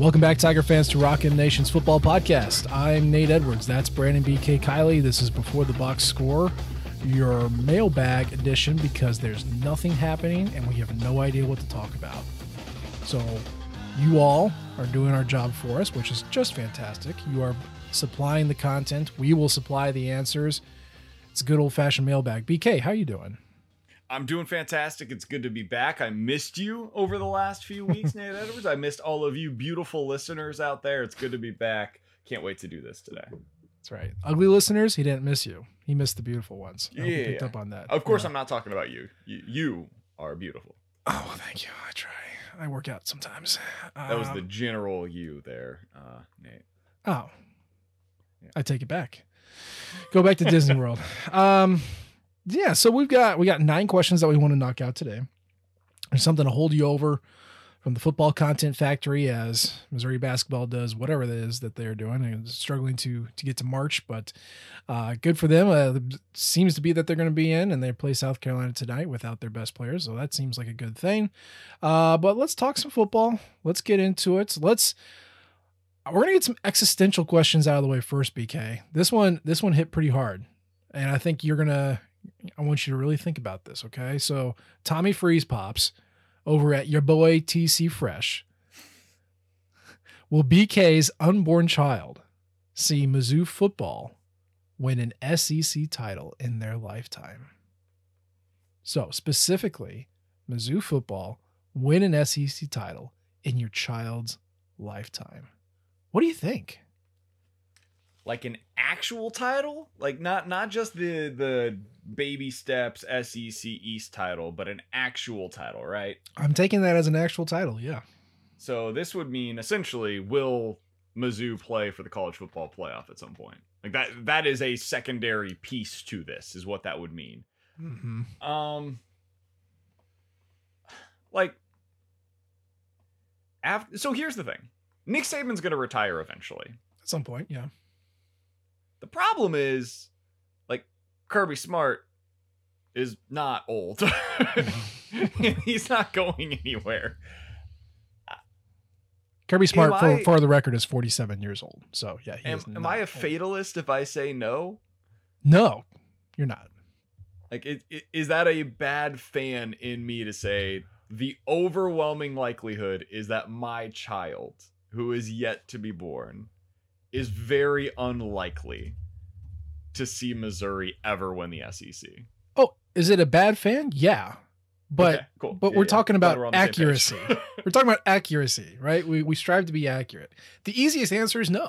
Welcome back, Tiger fans, to Rock M Nation's Football Podcast. I'm Nate Edwards. That's Brandon BK Kiley. This is Before the Box Score, your mailbag edition, because there's nothing happening and we have no idea what to talk about. So, you all are doing our job for us, which is just fantastic. You are supplying the content. We will supply the answers. It's a good old fashioned mailbag. BK, how you doing? I'm doing fantastic. It's good to be back. I missed you over the last few weeks, Nate Edwards. I missed all of you beautiful listeners out there. It's good to be back. Can't wait to do this today. That's right. Ugly listeners, he didn't miss you. He missed the beautiful ones. I Yeah, you picked yeah. up on that. Of course, Yeah. I'm not talking about you. You, you are beautiful. Oh, well, thank you. I try. I work out sometimes. That was the Um, general you there, uh, Nate. Oh, I take it back. Go back to Disney World. Um, yeah. So we've got we got nine questions that we want to knock out today. There's something to hold you over from the football content factory as Missouri basketball does whatever it is that they're doing. They're struggling to to get to March, but uh, good for them. Uh, seems to be that they're going to be in, and they play South Carolina tonight without their best players, so that seems like a good thing. Uh, but let's talk some football. Let's get into it. Let's we're gonna get some existential questions out of the way first, BK. This one, this one hit pretty hard, and I think you're gonna. I want you to really think about this, okay? So Tommy Freeze pops over at your boy TC Fresh. Will BK's unborn child see Mizzou football win an SEC title in their lifetime? So specifically, Mizzou football win an SEC title in your child's lifetime. What do you think? Like an actual title, like not not just the the baby steps SEC East title, but an actual title, right? I'm taking that as an actual title. Yeah. So this would mean essentially will Mizzou play for the college football playoff at some point? Like that that is a secondary piece to this is what that would mean. Mm-hmm. Um like after, so here's the thing. Nick Saban's going to retire eventually. At some point, yeah. The problem is Kirby Smart is not old. He's not going anywhere. Kirby Smart, Am for, I- for the record, is 47 years old. So yeah, he Am, is am I a old. fatalist if I say no? No, you're not. Like, it, it, is that a bad fan in me to say the overwhelming likelihood is that my child, who is yet to be born, is very unlikely to see Missouri ever win the SEC. Oh, is it a bad fan? Yeah. But Okay, cool. but Yeah, we're yeah. talking about we're on the same page. accuracy. we're talking about accuracy, right? We we strive to be accurate. The easiest answer is no.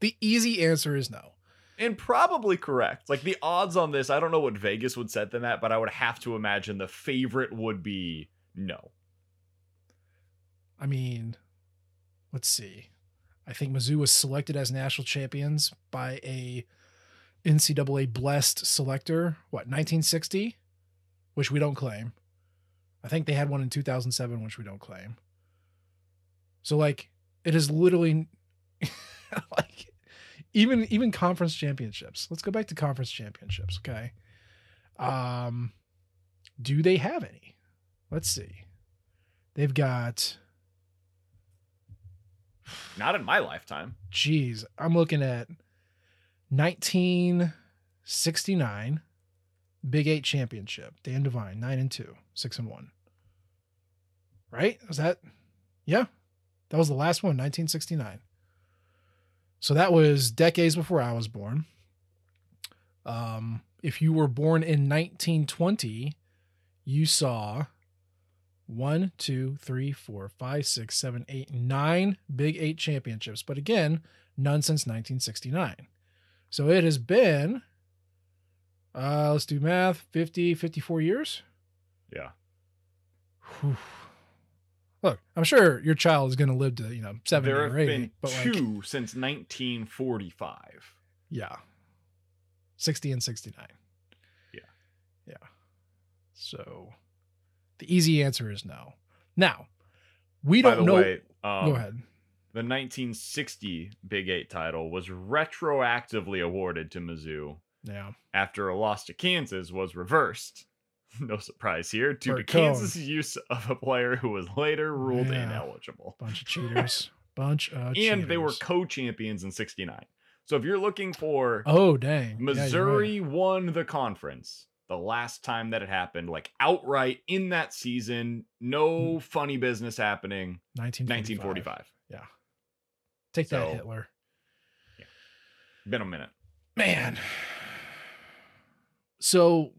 The easy answer is no. and probably correct. Like the odds on this, I don't know what Vegas would set them at, but I would have to imagine the favorite would be no. I mean, let's see. I think Mizzou was selected as national champions by a NCAA blessed selector. What 1960, which we don't claim. I think they had one in 2007, which we don't claim. So like, it is literally like even even conference championships. Let's go back to conference championships. Okay. Um, do they have any? Let's see. They've got Not in my lifetime. Jeez, I'm looking at 1969 Big Eight Championship. Dan Devine, nine and two, six and one. Right? Was that? Yeah, that was the last one, 1969. So that was decades before I was born. Um, if you were born in 1920, you saw one, two, three, four, five, six, seven, eight, nine Big Eight championships. But again, none since 1969. So it has been, uh, let's do math, 50, 54 years. Yeah. Whew. Look, I'm sure your child is going to live to, you know, 70 there have or 80. been but like, two since 1945. yeah. 60 and 69. Yeah. Yeah. So the easy answer is no. Now, we By don't know. way, um, Go ahead. The 1960 Big Eight title was retroactively awarded to Mizzou Yeah. after a loss to Kansas was reversed. No surprise here, due to Bert Kansas' use of a player who was later ruled Yeah. ineligible. Bunch of cheaters. Bunch of and they were co-champions in 69. So if you're looking for Oh, dang. Yeah, right. Missouri won the conference the last time that it happened, like outright in that season, Hmm. no funny business happening. 1945. 1945. Yeah. Take that, Hitler. Yeah. Been a minute. Man. So,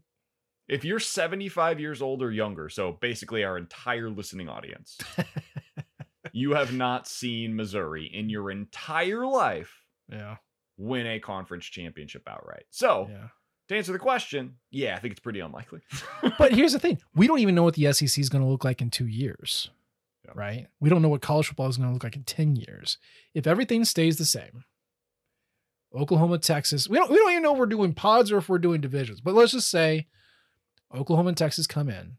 If you're 75 years old or younger, so basically our entire listening audience, you have not seen Missouri in your entire life yeah. win a conference championship outright. So, Yeah. to answer the question, yeah, I think it's pretty unlikely. But here's the thing we don't even know what the SEC is going to look like in two years, Yeah. right? We don't know what college football is going to look like in 10 years. If everything stays the same, Oklahoma, Texas, we don't, we don't even know if we're doing pods or if we're doing divisions, but let's just say Oklahoma and Texas come in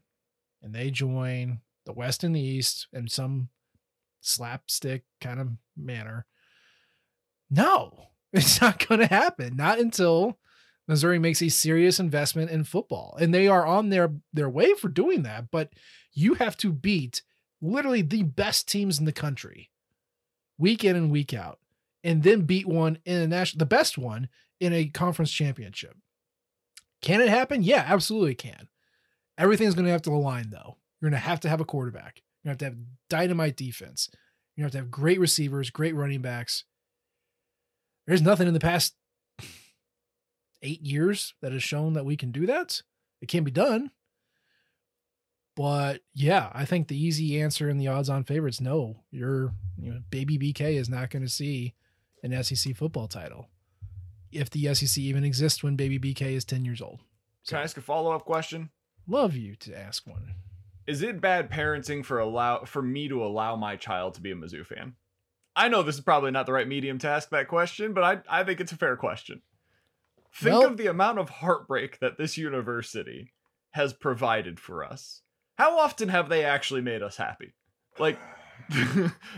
and they join the West and the East in some slapstick kind of manner. No, it's not going to happen. Not until Missouri makes a serious investment in football. And they are on their their way for doing that, but you have to beat literally the best teams in the country week in and week out and then beat one in a national the best one in a conference championship. Can it happen? Yeah, absolutely can. Everything's going to have to align though. You're going to have to have a quarterback. You're going to have to have dynamite defense. To have to have great receivers, great running backs. There's nothing in the past eight years that has shown that we can do that. It can be done. But yeah, I think the easy answer and the odds on favorites no. Your you know, baby BK is not going to see an SEC football title if the SEC even exists when baby BK is 10 years old. Can I ask a follow-up question? Love you to ask one. Is it bad parenting for allow for me to allow my child to be a Mizzou fan? I know this is probably not the right medium to ask that question, but I I think it's a fair question. Think Well- of the amount of heartbreak that this university has provided for us. How often have they actually made us happy? Like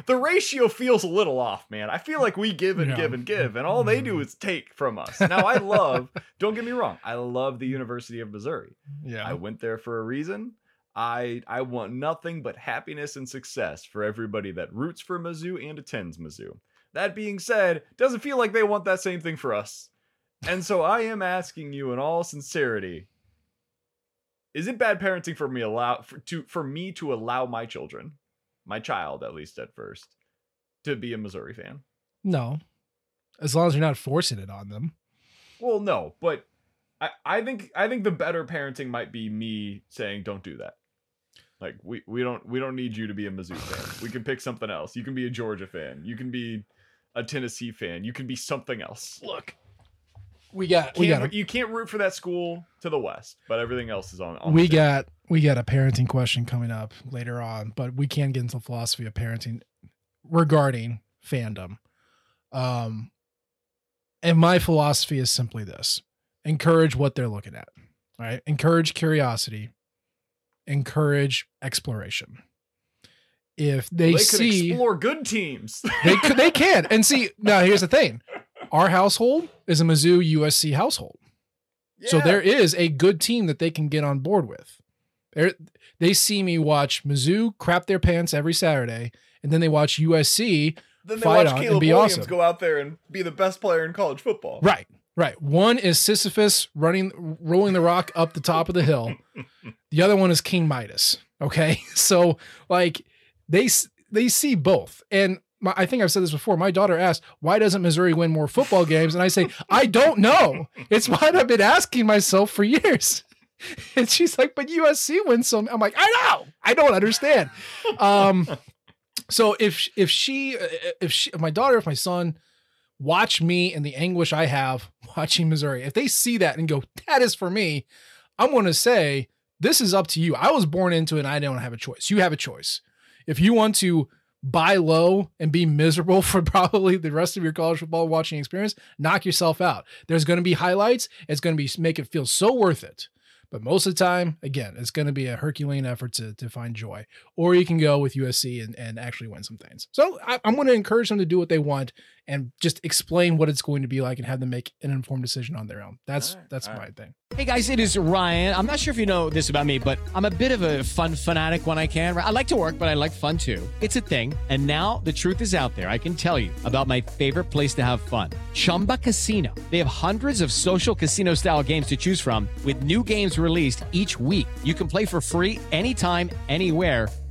the ratio feels a little off, man. I feel like we give and Yeah. give and give, and all they do mm-hmm. is take from us. Now, I love, don't get me wrong, I love the University of Missouri. Yeah. I went there for a reason. I I want nothing but happiness and success for everybody that roots for Mizzou and attends Mizzou. That being said, doesn't feel like they want that same thing for us. And so I am asking you in all sincerity, is it bad parenting for me allow for to for me to allow my children, my child at least at first, to be a Missouri fan? No, as long as you're not forcing it on them. Well, no, but I, I think I think the better parenting might be me saying don't do that. Like we, we don't we don't need you to be a Mizzou fan. We can pick something else. You can be a Georgia fan. You can be a Tennessee fan. You can be something else. Look, we got we got a, you can't root for that school to the west, but everything else is on. on we got we got a parenting question coming up later on, but we can get into the philosophy of parenting regarding fandom. Um, and my philosophy is simply this: encourage what they're looking at. All right, encourage curiosity, encourage exploration. If they, they could see explore good teams. they could, they can. And see, now here's the thing: our household is a Mizzou USC household, so there is a good team that they can get on board with. They they see me watch Mizzou crap their pants every Saturday, and then they watch USC Then they fight watch on Caleb and be Williams awesome. go out there and be the best player in college football. Right, right. One is Sisyphus running, rolling the rock up the top of the hill. The other one is King Midas. Okay, so like they they see both, and my, I think I've said this before. My daughter asked, "Why doesn't Missouri win more football games?" And I say, "I don't know. It's what I've been asking myself for years." And she's like, "But USC wins some." I'm like, "I know. I don't understand." Um, so if if she if she if my daughter if my son watch me and the anguish I have watching Missouri, if they see that and go, "That is for me," I'm going to say, "This is up to you. I was born into it. and I don't have a choice. You have a choice. If you want to." Buy low and be miserable for probably the rest of your college football watching experience. Knock yourself out. There's going to be highlights. It's going to be make it feel so worth it. But most of the time, again, it's going to be a Herculean effort to, to find joy. Or you can go with USC and, and actually win some things. So I, I'm going to encourage them to do what they want and just explain what it's going to be like and have them make an informed decision on their own. That's that's my thing. Hey guys, it is Ryan. I'm not sure if you know this about me, but I'm a bit of a fun fanatic when I can. I like to work, but I like fun too. It's a thing. And now the truth is out there. I can tell you about my favorite place to have fun Chumba Casino. They have hundreds of social casino style games to choose from, with new games released each week. You can play for free anytime, anywhere.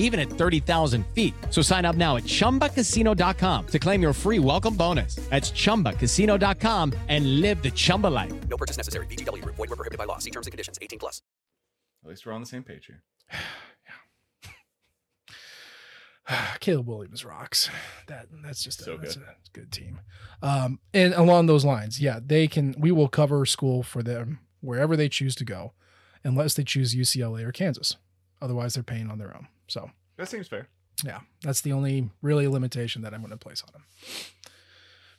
even at 30,000 feet. So sign up now at chumbacasino.com to claim your free welcome bonus. That's chumbacasino.com and live the Chumba life. No purchase necessary. VGW Group. Void were prohibited by law. See terms and conditions. 18 plus. At least we're on the same page here. Yeah. Caleb Williams rocks. That that's just a, So that's good. a good team. Um, and along those lines, yeah, they can. We will cover school for them wherever they choose to go, unless they choose UCLA or Kansas. Otherwise, they're paying on their own. So That seems fair. yeah, that's the only really limitation that I'm going to place on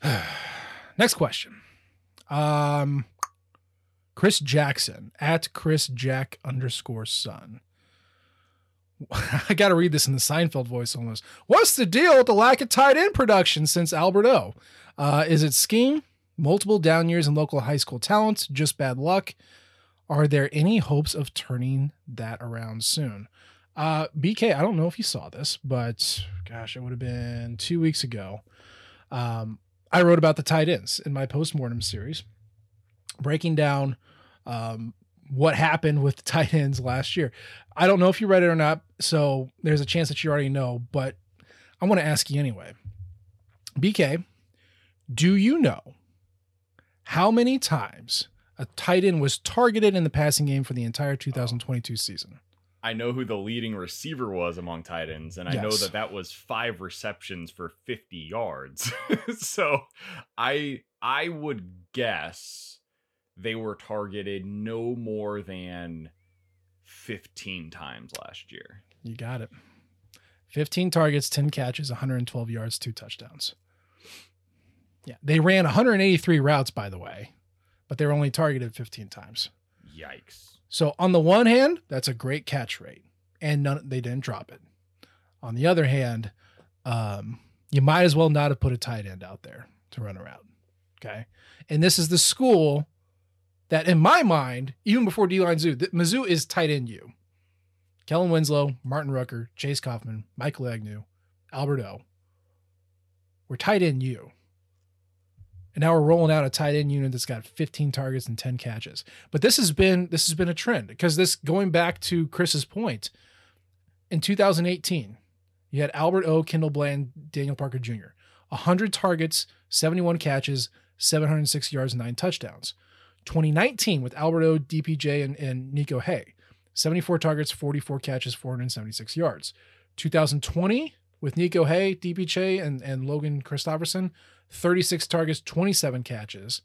them. Next question. Um, Chris Jackson at Chris Jack underscore son. I got to read this in the Seinfeld voice almost. What's the deal with the lack of tight end production since Albert O? Uh, is it scheme, multiple down years in local high school talent, just bad luck? Are there any hopes of turning that around soon? Uh, BK, I don't know if you saw this, but gosh, it would have been two weeks ago. Um, I wrote about the tight ends in my postmortem series, breaking down um, what happened with the tight ends last year. I don't know if you read it or not, so there's a chance that you already know, but I want to ask you anyway. BK, do you know how many times a tight end was targeted in the passing game for the entire 2022 season? I know who the leading receiver was among tight ends, and I know that that was five receptions for 50 yards. so I I would guess they were targeted no more than 15 times last year. You got it. 15 targets, 10 catches, 112 yards, two touchdowns. Yeah, they ran 183 routes, by the way, but they were only targeted 15 times. Yikes. So on the one hand, that's a great catch rate, and none, they didn't drop it. On the other hand, um, you might as well not have put a tight end out there to run around. Okay, and this is the school that, in my mind, even before D line Zou, that Mizzou is tight end you. Kellen Winslow, Martin Rucker, Chase Coffman, Michael Egnew, Albert O. We're tight end you. And now we're rolling out a tight end unit that's got 15 targets and 10 catches. But this has been this has been a trend because this going back to Chris's point, in 2018, you had Albert O, Kendall Bland, Daniel Parker Jr. 100 targets, 71 catches, 706 yards, nine touchdowns. 2019 with Albert O, DPJ, and, and Niko Hea, 74 targets, 44 catches, 476 yards. 2020 with Niko Hea, DPJ, and, and Logan Christopherson, 36 targets, 27 catches.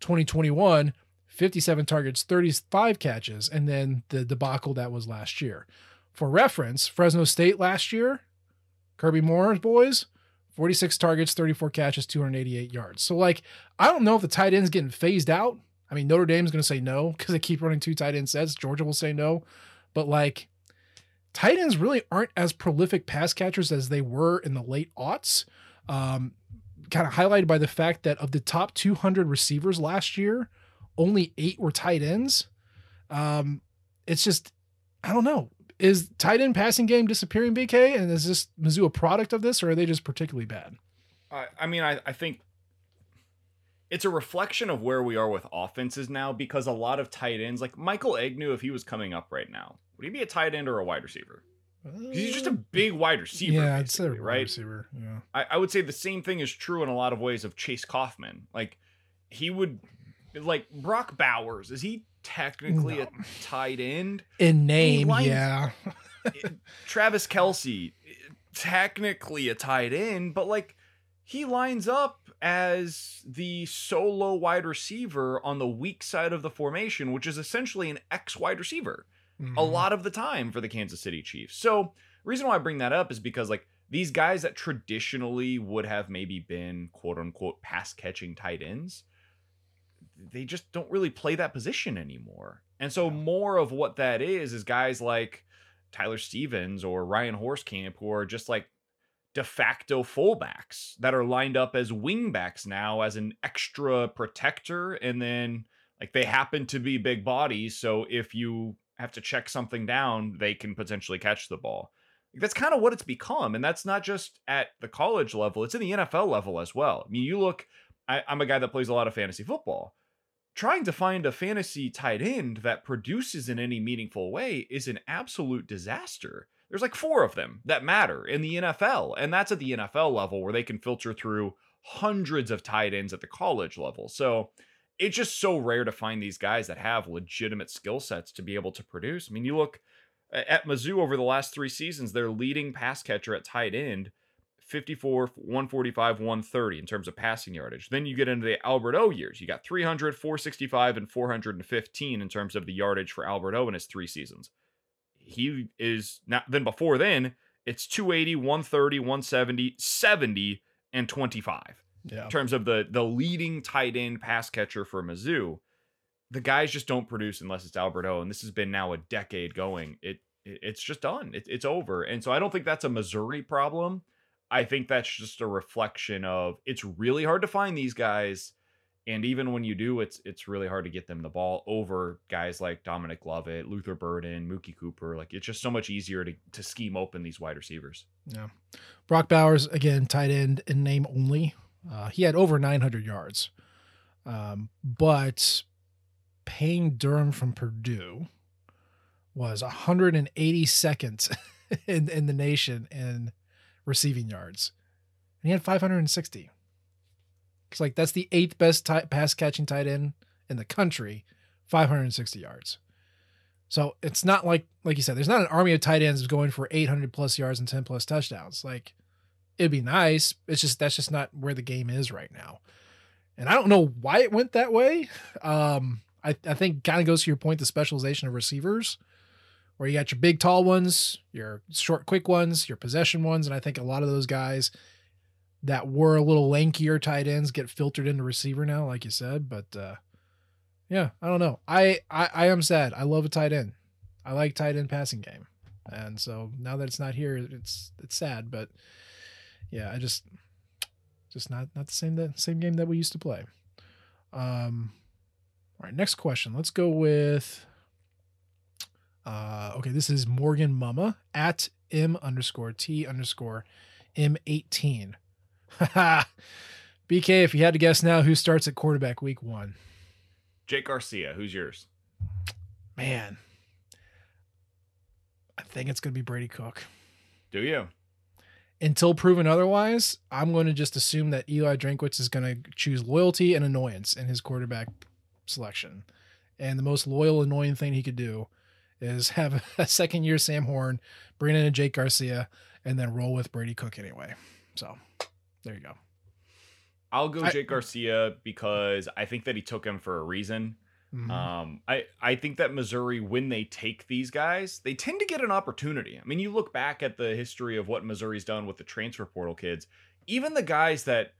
2021, 57 targets, 35 catches, and then the debacle that was last year. For reference, Fresno State last year, Kirby Moore's boys, 46 targets, 34 catches, 288 yards. So, like, I don't know if the tight end's getting phased out. I mean, Notre Dame's going to say no because they keep running two tight end sets. Georgia will say no. But, like, tight ends really aren't as prolific pass catchers as they were in the late aughts. Um, kind of highlighted by the fact that of the top 200 receivers last year, only eight were tight ends. Um, it's just, I don't know. Is tight end passing game disappearing, BK? And is this Mizzou a product of this, or are they just particularly bad? I, I mean, I, I think it's a reflection of where we are with offenses now because a lot of tight ends, like Michael Egnew, if he was coming up right now, would he be a tight end or a wide receiver? He's just a uh, big wide receiver. Yeah, I'd say right? receiver. Yeah. I, I would say the same thing is true in a lot of ways of Chase Coffman. Like he would, like Brock Bowers. Is he technically a tight end? In name, yeah. Travis Kelce, technically a tight end, but like he lines up as the solo wide receiver on the weak side of the formation, which is essentially an X wide receiver a Mhm. lot of the time for the Kansas City Chiefs. So, reason why I bring that up is because like these guys that traditionally would have maybe been quote unquote pass catching tight ends, they just don't really play that position anymore. And so more of what that is is guys like Tyler Stephens or Ryan Hoerstkamp who are just like de facto fullbacks that are lined up as wingbacks now as an extra protector and then like they happen to be big bodies so if you have to check something down they can potentially catch the ball. That's kind of what it's become and that's not just at the college level it's in the nfl level as well. I mean you look I, i'm a guy that plays a lot of fantasy football. Trying to find a fantasy tight end that produces in any meaningful way is an absolute disaster. There's like four of them that matter in the NFL, and that's at the NFL level where they can filter through hundreds of tight ends at the college level. So it's just so rare to find these guys that have legitimate skill sets to be able to produce. I mean, you look at Mizzou over the last three seasons, their leading pass catcher at tight end 54, 145, 130 in terms of passing yardage. Then you get into the Albert O years. You got 300, 465, and 415 in terms of the yardage for Albert O in his three seasons. He is not, then before then, it's 280, 130, 170, 70, and 25 Yeah. in terms of the the leading tight end pass catcher for Mizzou. The guys just don't produce unless it's Albert O, and this has been now a decade going. It, it it's just done. It, it's over, and so I don't think that's a Missouri problem. I think that's just a reflection of it's really hard to find these guys, and even when you do, it's it's really hard to get them the ball over guys like Dominic Lovett, Luther Burden, Mookie Cooper. Like it's just so much easier to to scheme open these wide receivers. Yeah. Brock Bowers, again, tight end in name only. Uh, he had over 900 yards. Um, but Payne Durham from Purdue was 182nd in, in the nation in receiving yards. And he had 560. It's like that's the eighth best ti- pass catching tight end in the country, 560 yards. So it's not like like you said, there's not an army of tight ends going for 800 plus yards and 10 plus touchdowns. Like it'd be nice. It's just that's just not where the game is right now. And I don't know why it went that way. Um, I, I think kind of goes to your point, the specialization of receivers, where you got your big tall ones, your short quick ones, your possession ones, and I think a lot of those guys that were a little lankier tight ends get filtered into receiver now, like you said. But uh, Yeah, I don't know. I, I I am sad. I love a tight end. I like tight end passing game, and so now that it's not here, it's it's sad. But yeah, I just just not not the same that same game that we used to play. Um, all right, next question. Let's go with. Uh, okay, this is Morgan Mama at m underscore t underscore m eighteen. BK, if you had to guess now, who starts at quarterback week one? Jake Garcia, who's yours? Man, I think it's going to be Brady Cook. Do you? Until proven otherwise, I'm going to just assume that Eli Drinkwitz is going to choose loyalty and annoyance in his quarterback selection. And the most loyal, annoying thing he could do is have a second year Sam Horn, bring in a Jake Garcia, and then roll with Brady Cook anyway. So there you go. I'll go I- Jake Garcia because I think that he took him for a reason. Mhm. Um, I I think that Missouri, when they take these guys, they tend to get an opportunity. I mean, you look back at the history of what Missouri's done with the transfer portal kids. Even the guys that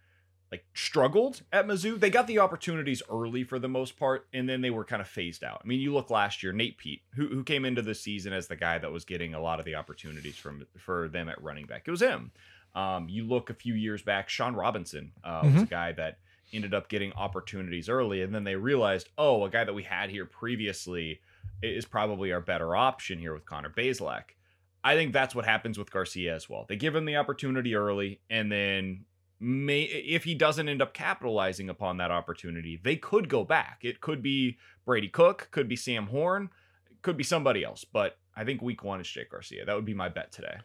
like struggled at Mizzou, they got the opportunities early for the most part, and then they were kind of phased out. I mean, you look last year, Nate Peat, who who came into the season as the guy that was getting a lot of the opportunities from for them at running back. It was him. Um, you look a few years back, Shawn Robinson uh, was a guy that ended up getting opportunities early, and then they realized, oh, a guy that we had here previously is probably our better option here with Connor Bazelak. I think that's what happens with Garcia as well. They give him the opportunity early, and then may if he doesn't end up capitalizing upon that opportunity, they could go back. It could be Brady Cook, could be Sam Horn, could be somebody else. But I think week one is Jake Garcia. That would be my bet today.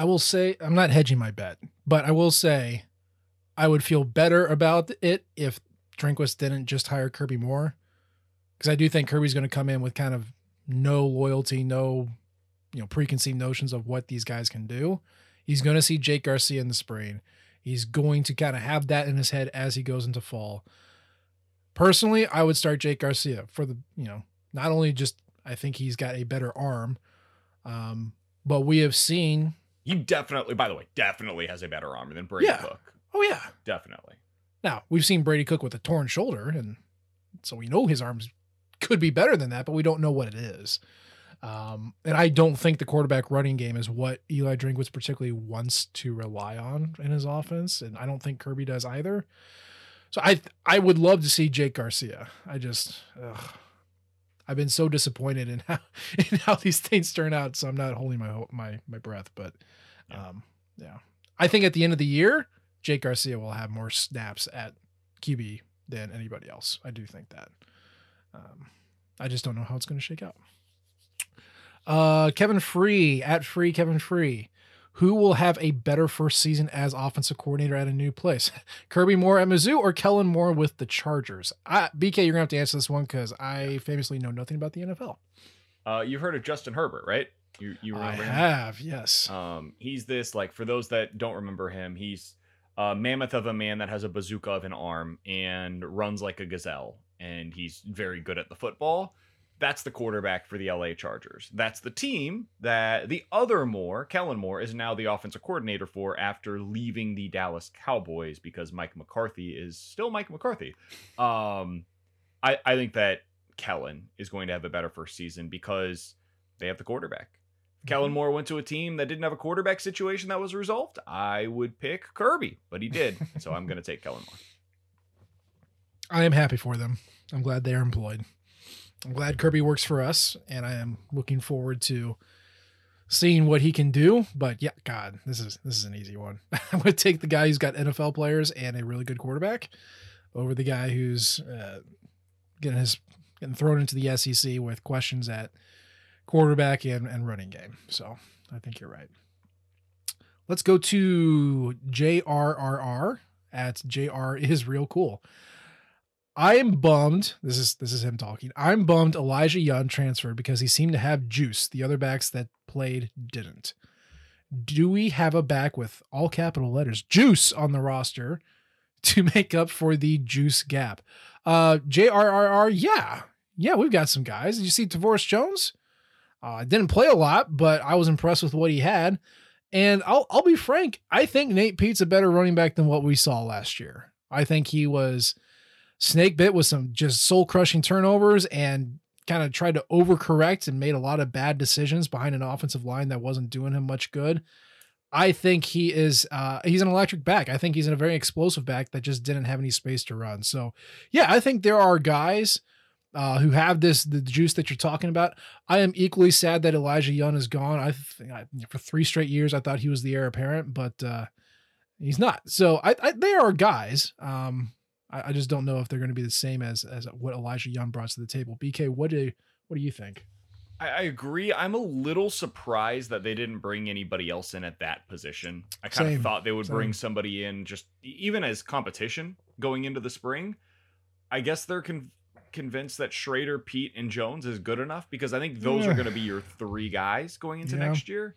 I will say I'm not hedging my bet, but I will say I would feel better about it if Drinkwitz didn't just hire Kirby Moore. Because I do think Kirby's going to come in with kind of no loyalty, no you know preconceived notions of what these guys can do. He's going to see Jake Garcia in the spring. He's going to kind of have that in his head as he goes into fall. Personally, I would start Jake Garcia for the you know not only just I think he's got a better arm, um, but we have seen He definitely, by the way, definitely has a better arm than Brady Yeah. Cook. Oh yeah. Definitely. Now we've seen Brady Cook with a torn shoulder, and so we know his arms could be better than that, but we don't know what it is. Um, and I don't think the quarterback running game is what Eli Drinkwitz particularly wants to rely on in his offense, and I don't think Kirby does either. So I I would love to see Jake Garcia. I just ugh. I've been so disappointed in how in how these things turn out, so I'm not holding my my my breath. But um, yeah, I think at the end of the year, Jake Garcia will have more snaps at QB than anybody else. I do think that. Um, I just don't know how it's going to shake out. Uh, Kevin Free at Free Kevin Free. Who will have a better first season as offensive coordinator at a new place? Kirby Moore at Mizzou or Kellen Moore with the Chargers? I, BK, you're gonna have to answer this one because I famously know nothing about the NFL. Uh, you've heard of Justin Herbert, right? You you I him? have, yes. Um, he's this like for those that don't remember him, he's a mammoth of a man that has a bazooka of an arm and runs like a gazelle, and he's very good at the football. That's the quarterback for the LA Chargers. That's the team that the other Moore, Kellen Moore, is now the offensive coordinator for after leaving the Dallas Cowboys because Mike McCarthy is still Mike McCarthy. Um, I, I think that Kellen is going to have a better first season because they have the quarterback. If Kellen Moore went to a team that didn't have a quarterback situation that was resolved, I would pick Kirby, but he did. so I'm going to take Kellen Moore. I am happy for them. I'm glad they are employed. I'm glad Kirby works for us, and I am looking forward to seeing what he can do. But yeah, God, this is this is an easy one. I'm going to take the guy who's got NFL players and a really good quarterback over the guy who's uh, getting his getting thrown into the SEC with questions at quarterback and, and running game. So I think you're right. Let's go to JRRR at JR is real cool. I am bummed. This is this is him talking. I'm bummed Elijah Young transferred because he seemed to have juice. The other backs that played didn't. Do we have a back with all capital letters juice on the roster to make up for the juice gap? Uh JRRR, yeah. Yeah, we've got some guys. Did you see Tavoris Jones? Uh didn't play a lot, but I was impressed with what he had. And I'll I'll be frank, I think Nate Peat's a better running back than what we saw last year. I think he was snake bit with some just soul crushing turnovers and kind of tried to overcorrect and made a lot of bad decisions behind an offensive line that wasn't doing him much good. I think he is uh he's an electric back. I think he's in a very explosive back that just didn't have any space to run. So yeah, I think there are guys uh, who have this the juice that you're talking about. I am equally sad that Elijah Young is gone. I think I, for three straight years I thought he was the heir apparent, but uh, he's not. So I, I there are guys. Um, I, I just don't know if they're going to be the same as as what Elijah Young brought to the table. BK, what do what do you think? I, I agree. I'm a little surprised that they didn't bring anybody else in at that position. I kind Same, of thought they would bring somebody in just even as competition going into the spring. I guess they're con- convinced that Schrader, Peat, and Jones is good enough because I think those are going to be your three guys going into Yeah. next year.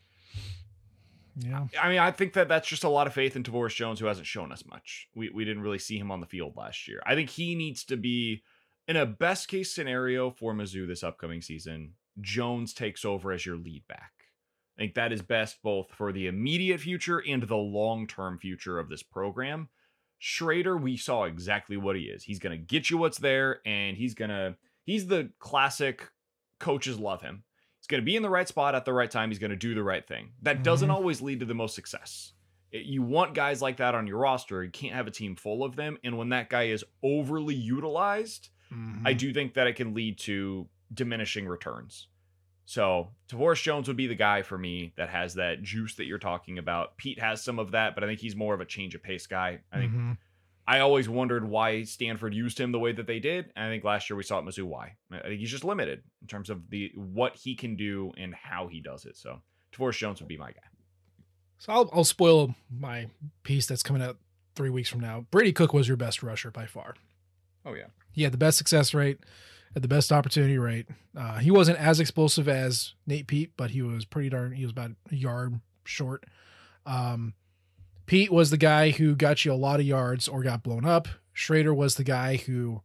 Yeah. I mean, I think that that's just a lot of faith in Tavoris Jones, who hasn't shown us much. We we didn't really see him on the field last year. I think he needs to be in a best case scenario for Mizzou this upcoming season. Jones takes over as your lead back. I think that is best both for the immediate future and the long term future of this program. Schrader, we saw exactly what he is. He's going to get you what's there, and he's going to, he's the classic coaches love him. He's going to be in the right spot at the right time. He's going to do the right thing. That doesn't Mhm. always lead to the most success. It- you want guys like that on your roster. You can't have a team full of them. And when that guy is overly utilized, Mm-hmm. I do think that it can lead to diminishing returns. So Tavoris Jones would be the guy for me that has that juice that you're talking about. Peat has some of that, but I think he's more of a change of pace guy. I think Mhm. I always wondered why Stanford used him the way that they did. And I think last year we saw at Mizzou why. I think he's just limited in terms of the what he can do and how he does it. So Tavoris Jones would be my guy. So I'll, I'll spoil my piece that's coming out three weeks from now. Brady Cook was your best rusher by far. Oh yeah. He had the best success rate, had the best opportunity rate. Uh, he wasn't as explosive as Nate Peat, but he was pretty darn. He was about a yard short. Um, Peat was the guy who got you a lot of yards or got blown up. Schrader was the guy who.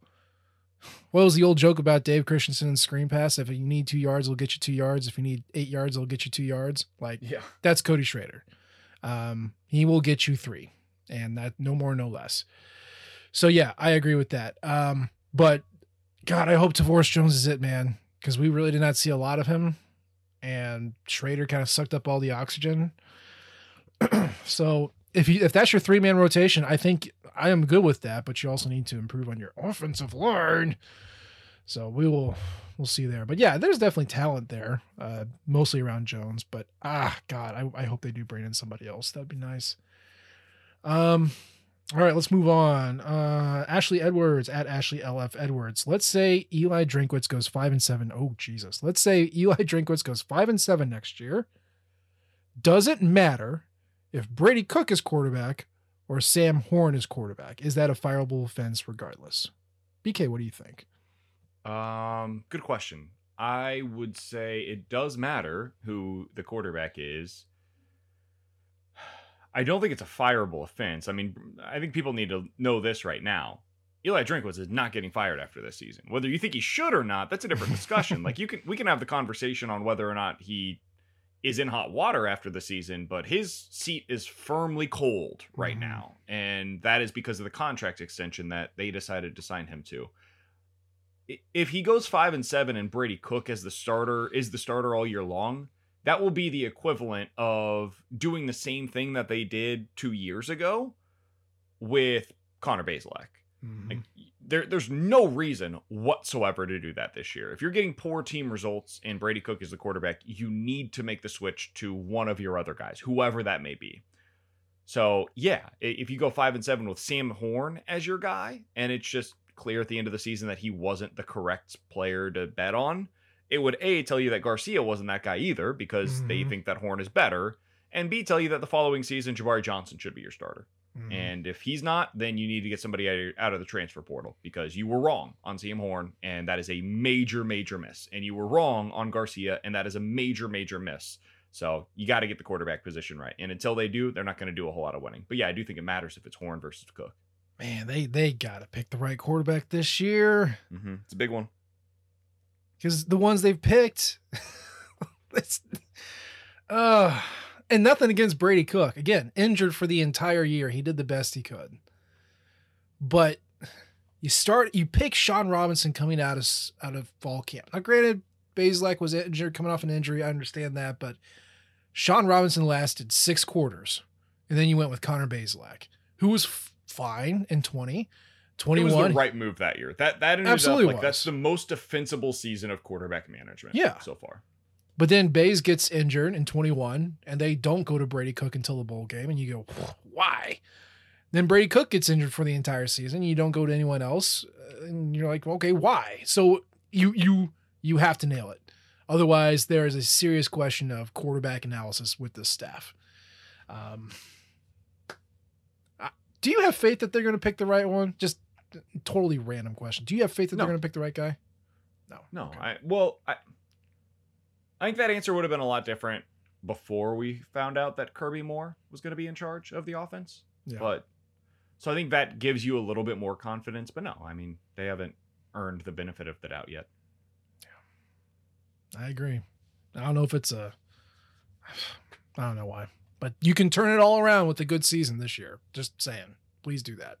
What was the old joke about Dave Christensen and screen pass? If you need two yards, it'll get you two yards. If you need eight yards, it'll get you two yards. Like Yeah. that's Cody Schrader. Um, he will get you three, and that no more, no less. So yeah, I agree with that. Um, but God, I hope Tavoris Jones is it, man, because we really did not see a lot of him, and Schrader kind of sucked up all the oxygen. so if you if that's your three man rotation, I think I am good with that. But you also need to improve on your offensive line. So we will we'll see there. But yeah, there's definitely talent there, uh, mostly around Jones. But ah, God, I, I hope they do bring in somebody else. That'd be nice. Um, all right, let's move on. Uh, Ashley Edwards at Ashley LF Edwards. Let's say Eli Drinkwitz goes five and seven. Oh Jesus! Let's say Eli Drinkwitz goes five and seven next year. Does it matter if Brady Cook is quarterback or Sam Horn is quarterback? Is that a fireable offense regardless? BK, what do you think? Um, good question. I would say it does matter who the quarterback is. I don't think it's a fireable offense. I mean, I think people need to know this right now. Eli Drinkwitz is not getting fired after this season. Whether you think he should or not, that's a different discussion. like you can we can have the conversation on whether or not he is in hot water after the season, but his seat is firmly cold right Mhm. now. And that is because of the contract extension that they decided to sign him to if he goes five and seven and Brady Cook as the starter is the starter all year long, that will be the equivalent of doing the same thing that they did two years ago with Connor Bazelak. Like there, there's no reason whatsoever to do that this year. If you're getting poor team results and Brady Cook is the quarterback, you need to make the switch to one of your other guys, whoever that may be. So yeah, if you go five and seven with Sam Horn as your guy, and it's just clear at the end of the season that he wasn't the correct player to bet on, it would a tell you that Garcia wasn't that guy either because they Mhm. think that Horn is better, and b tell you that the following season Jabari Johnson should be your starter. Mhm. And if he's not, then you need to get somebody out of, the transfer portal because you were wrong on Sam Horn, and that is a major, major miss. And you were wrong on Garcia, and that is a major, major miss. So you got to get the quarterback position right. And until they do, they're not going to do a whole lot of winning. But yeah, I do think it matters if it's Horn versus Cook. Man, they they gotta pick the right quarterback this year hmm It's a big one. because the ones they've picked, it's uh, and nothing against Brady Cook. Again, injured for the entire year, he did the best he could. But You start, you pick Shawn Robinson coming out of out of fall camp. Now, granted, Bazelak was injured, coming off an injury. I understand that, but Shawn Robinson lasted six quarters, and then you went with Connor Bazelak, who was f- fine in 20, It was the right move that year. That that ended Absolutely up like was. that's the most defensible season of quarterback management. Yeah. so far. But then Bays gets injured in 21, and they don't go to Brady Cook until the bowl game, and you go, why? Then Brady Cook gets injured for the entire season. You don't go to anyone else, uh, and you're like, okay, why? So you you you have to nail it. Otherwise, there is a serious question of quarterback analysis with this staff. Um, uh, do you have faith that they're going to pick the right one? Just totally random question. Do you have faith that No. they're going to pick the right guy? No. No, Okay. I well, I I think that answer would have been a lot different before we found out that Kirby Moore was going to be in charge of the offense. Yeah. But so I think that gives you a little bit more confidence. But no, I mean they haven't earned the benefit of the doubt yet. Yeah. I agree. I don't know if it's a. I don't know why, but you can turn it all around with a good season this year. Just saying, please do that.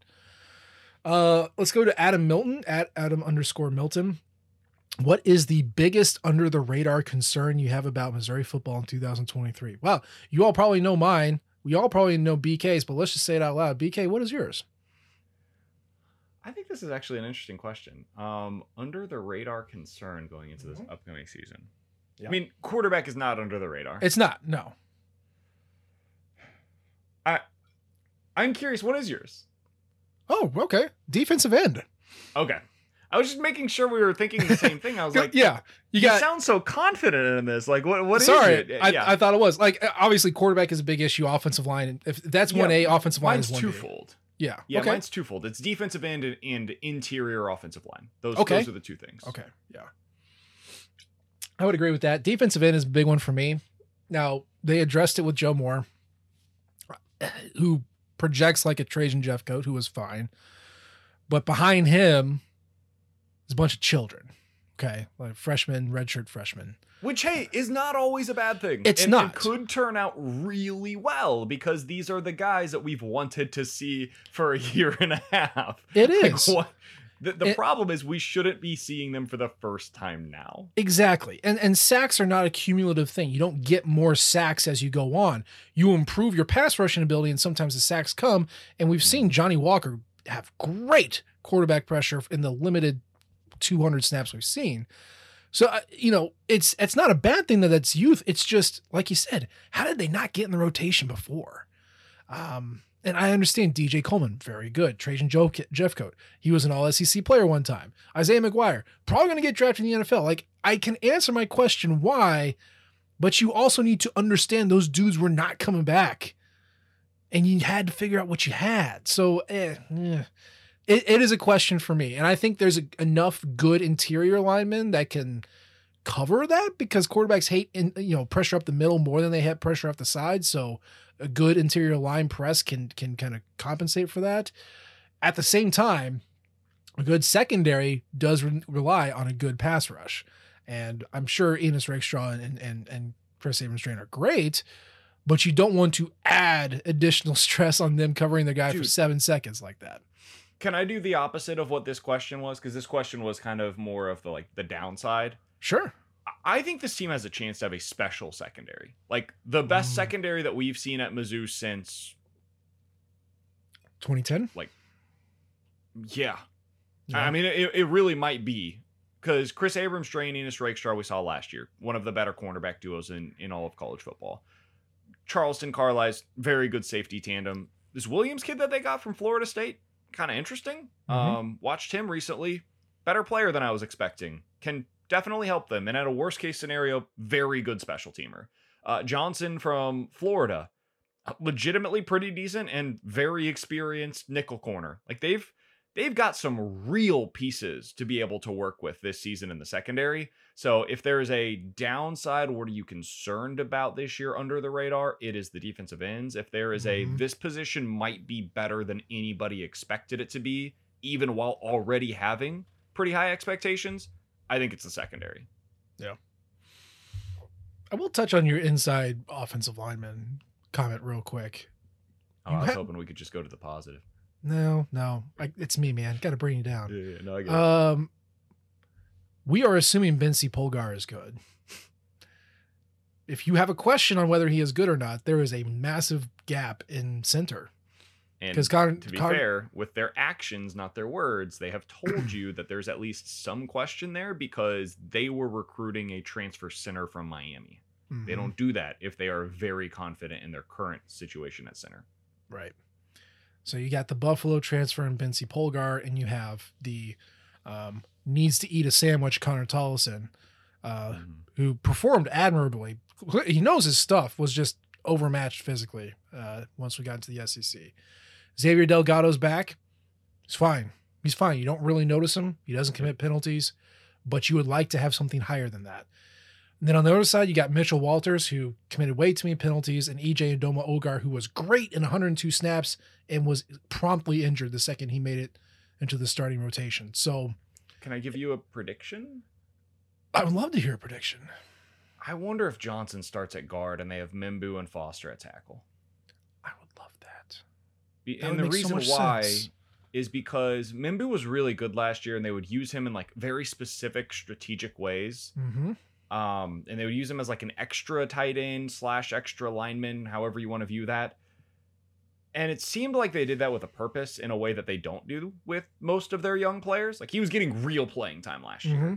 Uh, let's go to Adam Milton at Adam underscore Milton. What is the biggest under the radar concern you have about Missouri football in 2023? Well, you all probably know mine. We all probably know BK's, but let's just say it out loud. BK, what is yours? I think this is actually an interesting question. Um, under the radar concern going into this upcoming season. Yeah. I mean, quarterback is not under the radar. It's not. No. I I'm curious. What is yours? Oh, okay. Defensive end. Okay. I was just making sure we were thinking the same thing. I was like, yeah, you you, got. sound so confident in this. Like, what? What is Sorry, it? I, yeah, I thought it was like uh, obviously quarterback is a big issue. Offensive line, if that's Yeah, one A, offensive line is one twofold. Yeah. Yeah, okay. mine's twofold. It's defensive end and, and interior offensive line. Those, Okay. those are the two things. Okay. Yeah. I would agree with that. Defensive end is a big one for me. Now they addressed it with Joe Moore, who projects like a Trajan Jeffcoat, who was fine, but behind him a bunch of children. Okay, like freshmen, redshirt freshmen. Which, hey, is not always a bad thing. It's and, not. and could turn out really well because these are the guys that we've wanted to see for a year and a half. It is. Like, what- the the It- problem is we shouldn't be seeing them for the first time now. Exactly. And and sacks are not a cumulative thing. You don't get more sacks as you go on. You improve your pass rushing ability and sometimes the sacks come. And we've seen Johnny Walker have great quarterback pressure in the limited 200 snaps we've seen. So uh, you know, it's it's not a bad thing that that's youth. It's just like you said, how did they not get in the rotation before? Um and I understand DJ Coleman, very good. Trajan Joe Jeffcoat, he was an All SEC player one time. Isaiah McGuire, probably going to get drafted in the NFL. Like I can answer my question why, but you also need to understand those dudes were not coming back, and you had to figure out what you had. So, eh, eh. It, it is a question for me, and I think there's a, enough good interior linemen that can cover that because quarterbacks hate in, you know pressure up the middle more than they hit pressure off the side. So a good interior line press can can kind of compensate for that. At the same time, a good secondary does re- rely on a good pass rush, and I'm sure Ennis Rakestraw and and and Kris Abrams-Draine are great, but you don't want to add additional stress on them covering the guy for seven seconds like that. Can I do the opposite of what this question was? Because this question was kind of more of the like the downside. Sure. I think this team has a chance to have a special secondary, like the best Mm. secondary that we've seen at Mizzou since 2010. Yeah. Yeah. I mean, it, it really might be because Kris Abrams, Draine, Ennis Rakestraw, we saw last year, one of the better cornerback duos in, in all of college football. Charleston Carlies, very good safety tandem. This Williams kid that they got from Florida State, kind of interesting. Mhm. Um, watched him recently. Better player than I was expecting. Can definitely help them. And at a worst case scenario, very good special teamer. Uh, Johnson from Florida, legitimately pretty decent and very experienced nickel corner. Like they've they've got some real pieces to be able to work with this season in the secondary. So if there's a downside, what are you concerned about this year under the radar? It is the defensive ends. If there is a Mhm. this position might be better than anybody expected it to be, even while already having pretty high expectations, I think it's the secondary. Yeah. I will touch on your inside offensive lineman comment real quick. Oh, I was ha- hoping we could just go to the positive. No, no, I, it's me, man. Got to bring you down. Yeah, yeah, no, I get it. Um, we are assuming Bence Polgar is good. If you have a question on whether he is good or not, there is a massive gap in center. And Con- to be Con- fair, with their actions, not their words, they have told you that there's at least some question there because they were recruiting a transfer center from Miami. They Mhm. don't do that if they are very confident in their current situation at center. Right. So you got the Buffalo transfer and Bence Polgar, and you have the um, needs to eat a sandwich Connor Tollison, uh, Mm-hmm. who performed admirably. He knows his stuff, was just overmatched physically uh, once we got into the SEC. Xavier Delgado's back. He's fine. He's fine. You don't really notice him. He doesn't commit penalties, but you would like to have something higher than that. And then on the other side, you got Mitchell Walters, who committed way too many penalties, and EJ Ndoma-Ogar, who was great in 102 snaps and was promptly injured the second he made it into the starting rotation. So Can I give you a prediction? I would love to hear a prediction. I wonder if Johnson starts at guard and they have Membou and Foster at tackle. I would love that. Be- That and the make so reason why sense. is because Membou was really good last year and they would use him in like very specific strategic ways. Mm-hmm. Um, and they would use him as like an extra tight end slash extra lineman, however you want to view that. And it seemed like they did that with a purpose in a way that they don't do with most of their young players. Like he was getting real playing time last year. Mm-hmm.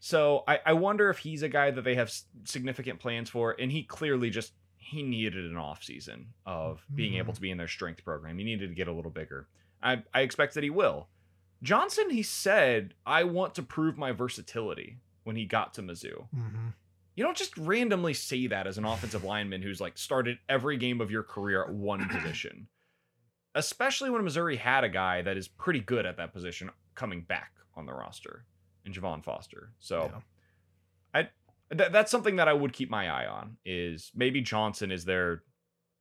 So I, I wonder if he's a guy that they have significant plans for. And he clearly just he needed an off season of being able Mhm. to be in their strength program. He needed to get a little bigger. I, I expect that he will. Johnson, he said, I want to prove my versatility when he got to Mizzou. Mm-hmm. You don't just randomly say that as an offensive lineman who's like started every game of your career at one position. Especially when Missouri had a guy that is pretty good at that position coming back on the roster in Javon Foster. So I th- that's something that I would keep my eye on is maybe Johnson is their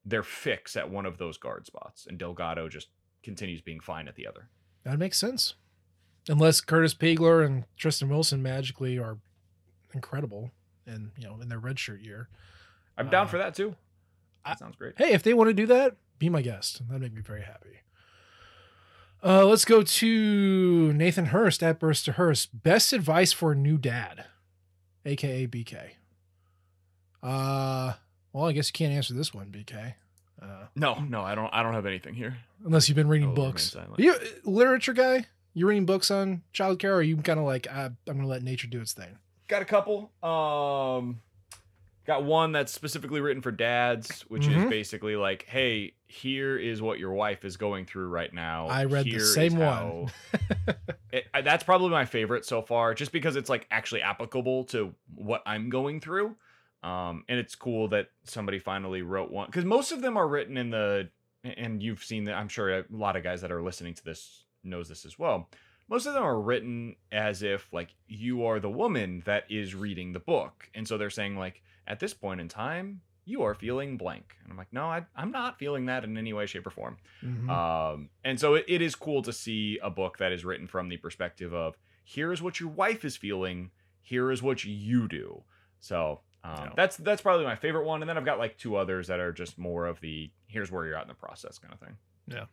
their fix at one of those guard spots and Delgado just continues being fine at the other. That makes sense. Unless Curtis Peagler and Tristan Wilson magically are incredible and you know in their redshirt year. I'm down Uh, for that too. That sounds great. Hey, if they want to do that, be my guest. That'd make me very happy. Uh, let's go to Nathan Hurst at Burst to Hurst. Best advice for a new dad, aka BK. Uh, well, I guess you can't answer this one, BK. Uh, No, no, I don't I don't have anything here. unless you've been reading I books. you literature guy? You reading books on childcare, or are you kind of like uh, I'm going to let nature do its thing? Got a couple. Um, got one that's specifically written for dads, which Mhm. is basically like, hey, here is what your wife is going through right now. I read the Here is same one. It- I- that's probably my favorite so far, just because it's like actually applicable to what I'm going through. Um, and it's cool that somebody finally wrote one because most of them are written in the, and you've seen that. I'm sure a lot of guys that are listening to this knows this as well. Most of them are written as if like you are the woman that is reading the book, and so they're saying like at this point in time you are feeling blank, and I'm like, no, I, I'm not feeling that in any way, shape, or form. Mhm. Um, and so it, it is cool to see a book that is written from the perspective of here is what your wife is feeling, here is what you do. So um, that's that's probably my favorite one, and then I've got like two others that are just more of the here's where you're at in the process kind of thing. Yeah.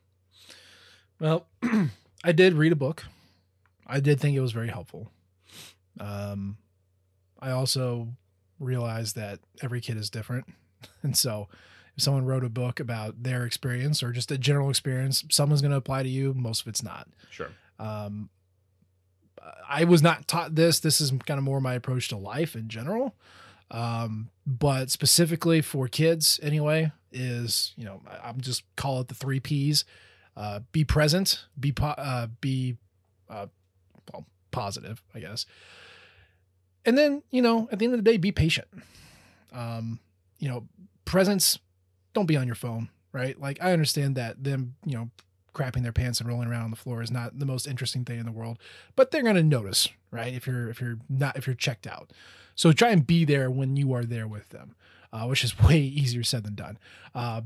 Well, I did read a book. I did think it was very helpful. Um, I also realized that every kid is different. And so if someone wrote a book about their experience or just a general experience, someone's going to apply to you. Most of it's not. Sure. Um, I was not taught this. This is kind of more my approach to life in general. Um, but specifically for kids anyway, is, you know, I'm just call it the three P's, uh, be present, be, po- uh, be, uh, well, positive, I guess. And then, you know, at the end of the day, be patient. Um, you know, presence, don't be on your phone, right? Like I understand that them, you know, crapping their pants and rolling around on the floor is not the most interesting thing in the world, but they're going to notice, right? If you're if you're not if you're checked out. So try and be there when you are there with them, uh, which is way easier said than done. Uh,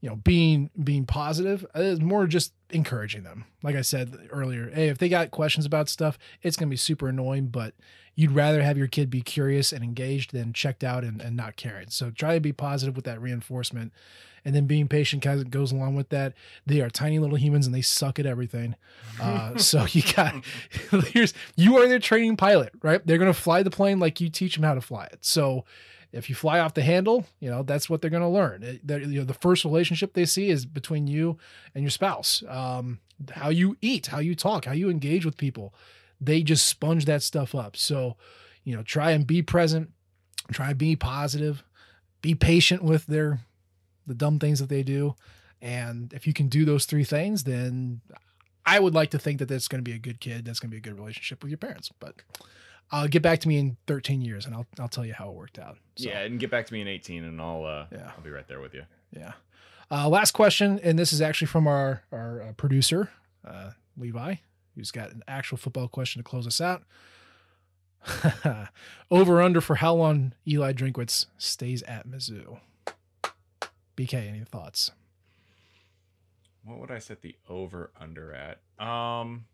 you know, being being positive is more just encouraging them. Like I said earlier, hey, if they got questions about stuff, it's gonna be super annoying, but you'd rather have your kid be curious and engaged than checked out and, and not caring. So try to be positive with that reinforcement and then being patient kind of goes along with that. They are tiny little humans and they suck at everything. Uh, so you got here's you are their training pilot, right? They're gonna fly the plane like you teach them how to fly it. So if you fly off the handle, you know that's what they're going to learn. It, you know, the first relationship they see is between you and your spouse. Um, how you eat, how you talk, how you engage with people. They just sponge that stuff up. So, you know, try and be present. Try and be positive. Be patient with their the dumb things that they do. And if you can do those three things, then I would like to think that that's going to be a good kid. That's going to be a good relationship with your parents. But uh, get back to me in 13 years, and I'll I'll tell you how it worked out. So, Yeah, and get back to me in 18, and I'll uh, Yeah. I'll be right there with you. yeah. Uh, last question, and this is actually from our our uh, producer, uh, Levi, who's got an actual football question to close us out. Over under for how long Eli Drinkwitz stays at Mizzou. BK, any thoughts? What would I set the over under at? Um,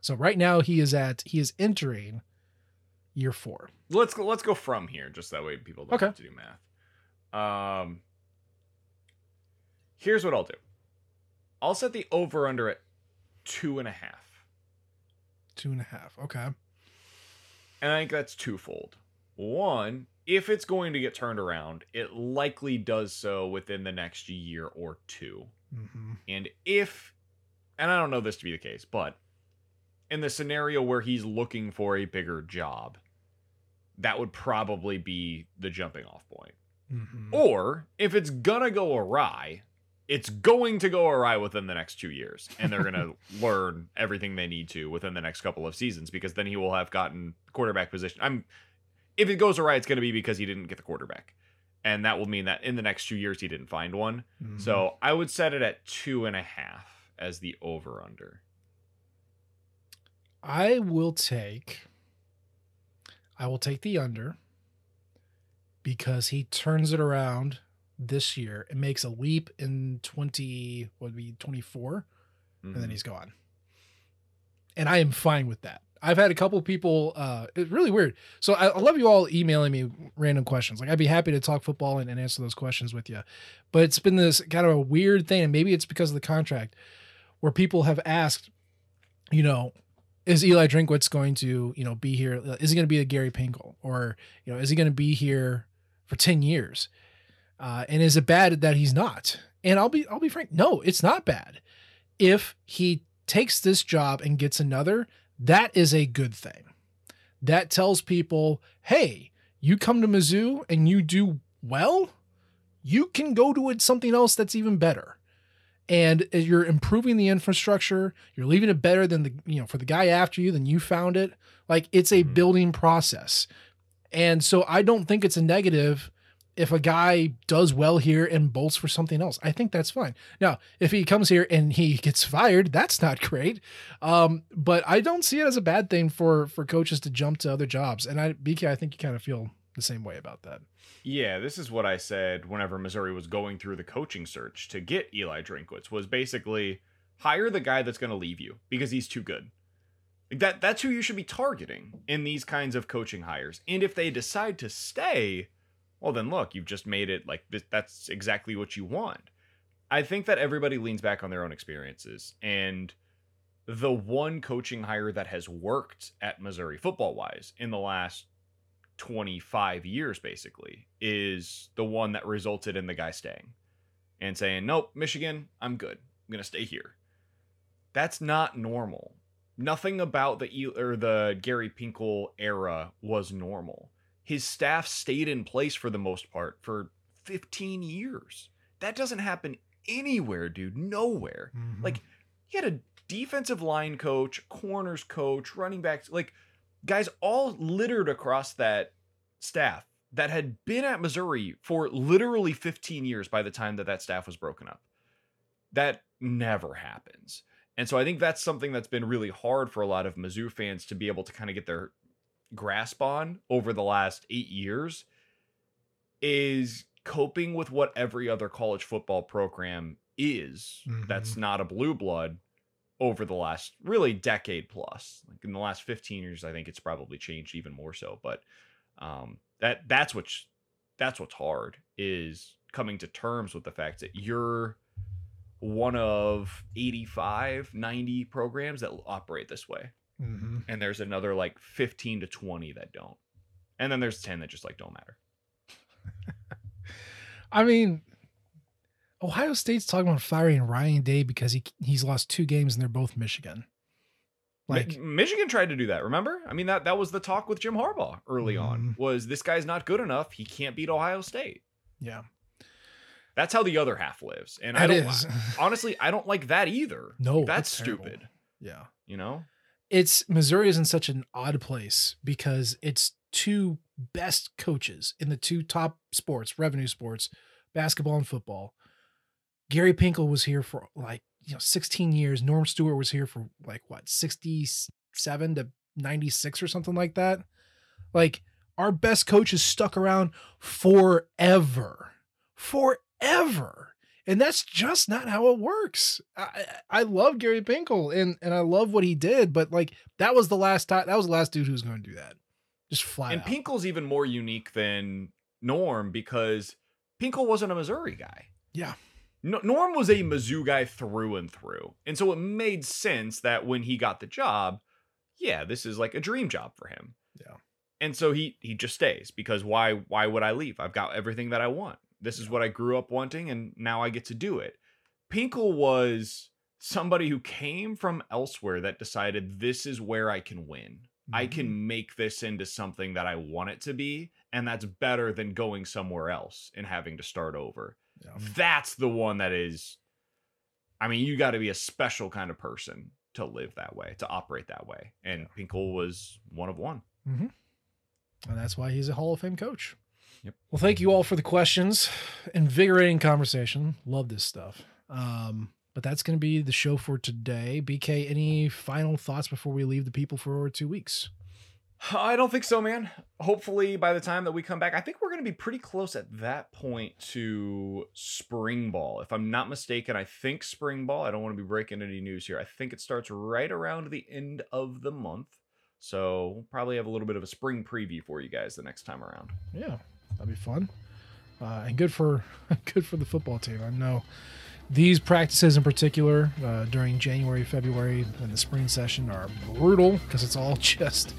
So right now he is at he is entering year four. let's go, let's go from here, just that way people don't Okay. have to do math. Um, here's what I'll do. I'll set the over under at two and a half, Two and a half. Okay. and I think that's twofold. One, if it's going to get turned around, it likely does so within the next year or two. hmm And if, and I don't know this to be the case, but in the scenario where he's looking for a bigger job, that would probably be the jumping off point. hmm Or if it's gonna go awry, it's going to go awry within the next two years, and they're gonna learn everything they need to within the next couple of seasons because then he will have gotten quarterback position. I'm if it goes awry, it's gonna be because he didn't get the quarterback. And that will mean that in the next two years he didn't find one. So I would set it at two and a half as the over under. I will take I will take the under because he turns it around this year and makes a leap in 20 what would be 24 and then he's gone. And I am fine with that. I've had a couple people uh it's really weird. So I, I love you all emailing me random questions. Like I'd be happy to talk football and, and answer those questions with you. But it's been this kind of a weird thing, and maybe it's because of the contract where people have asked, you know, is Eli Drinkwitz going to, you know, be here? Is he going to be a Gary Pinkel, or you know, is he going to be here for ten years? Uh, and is it bad that he's not? And I'll be, I'll be frank. No, it's not bad. If he takes this job and gets another, that is a good thing. That tells people, hey, you come to Mizzou and you do well, you can go to something else that's even better and you're improving the infrastructure you're leaving it better than the you know for the guy after you than you found it. Like it's a building process. And so i don't think it's a negative if a guy does well here and bolts for something else. I think that's fine. Now if he comes here and he gets fired that's not great. Um, but i don't see it as a bad thing for for coaches to jump to other jobs. And i bk i think you kind of feel the same way about that Yeah, this is what I said whenever Missouri was going through the coaching search to get Eli Drinkwitz was basically hire the guy that's going to leave you because he's too good. Like that that's who you should be targeting in these kinds of coaching hires. And if they decide to stay, well then look, you've just made it like this, that's exactly what you want. I think that everybody leans back on their own experiences and the one coaching hire that has worked at Missouri football wise in the last 25 years basically is the one that resulted in the guy staying and saying nope michigan i'm good. I'm gonna stay here. That's not normal. Nothing about the E- or the gary pinkel era was normal. His staff stayed in place for the most part for 15 years. That doesn't happen anywhere dude. Nowhere. Mm-hmm. Like he had a defensive line coach corners coach running backs like guys all littered across that staff that had been at Missouri for literally 15 years by the time that that staff was broken up. That never happens. And so I think that's something that's been really hard for a lot of Mizzou fans to be able to kind of get their grasp on over the last 8 years is coping with what every other college football program is that's mm-hmm. not a blue blood over the last really decade plus. Like in the last 15 years, I think it's probably changed even more so. But um, that that's what's that's what's hard is coming to terms with the fact that you're one of 85, 90 programs that operate this way. Mm-hmm. And there's another like 15 to 20 that don't. And then there's 10 that just like don't matter. I mean, Ohio State's talking about firing Ryan Day because he he's lost two games and they're both Michigan. Like, Michigan tried to do that, remember? I mean that that was the talk with Jim Harbaugh early on. Mhm. Was this guy's not good enough? He can't beat Ohio State. yeah, That's how the other half lives. And I don't is. honestly, I don't like that either. No, that's, that's stupid. yeah. You know? It's Missouri is in such an odd place because it's two best coaches in the two top sports, revenue sports, basketball and football. Gary Pinkel was here for like you know 16 years. Norm Stewart was here for like what 67 to 96 or something like that. Like our best coaches stuck around forever, forever, and that's just not how it works. I, I love Gary Pinkel and and I love what he did, but like that was the last time. That was the last dude who was going to do that. Just flat And out. Pinkel's even more unique than Norm because Pinkel wasn't a Missouri guy. Yeah. No, Norm was a Mizzou guy through and through. And so it made sense that when he got the job, yeah, this is like a dream job for him. Yeah. And so he he just stays because why why would I leave? I've got everything that I want. This is what I grew up wanting and now I get to do it. Pinkel was somebody who came from elsewhere that decided this is where I can win. I Mm-hmm. can make this into something that I want it to be and that's better than going somewhere else and having to start over Yeah. that's the one that is i mean you got to be a special kind of person to live that way to operate that way and Pinkel was one of one And that's why he's a Hall of Fame coach. Yep. Well, thank you all for the questions. Invigorating conversation. Love this stuff. Um, but that's going to be the show for today. BK, any final thoughts before we leave the people for two weeks? I don't think so man hopefully by the time that we come back i think we're going to be pretty close at that point to spring ball if i'm not mistaken i think spring ball i don't want to be breaking any news here i think it starts right around the end of the month so we'll probably have a little bit of a spring preview for you guys the next time around Yeah, that'd be fun. Uh, and good for good for the football team. I know these practices in particular uh, during January, February, and the spring session are brutal because it's all just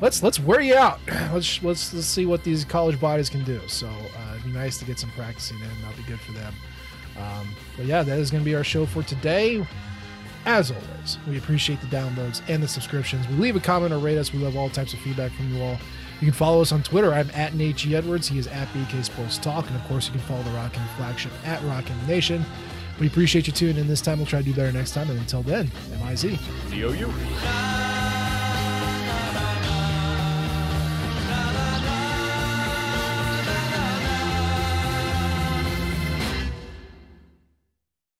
let's let's wear you out. Let's let's let's see what these college bodies can do. So uh, it'd be nice to get some practicing in. That'll be good for them. Um, but yeah, that is going to be our show for today. As always, we appreciate the downloads and the subscriptions. We leave a comment or rate us. We love all types of feedback from you all. You can follow us on Twitter. I'm at Nate G. Edwards. He is at BK Sports Talk. And of course, you can follow the Rock M flagship at Rock M Nation. We appreciate you tuning in this time. We'll try to do better next time. And until then, MIZ.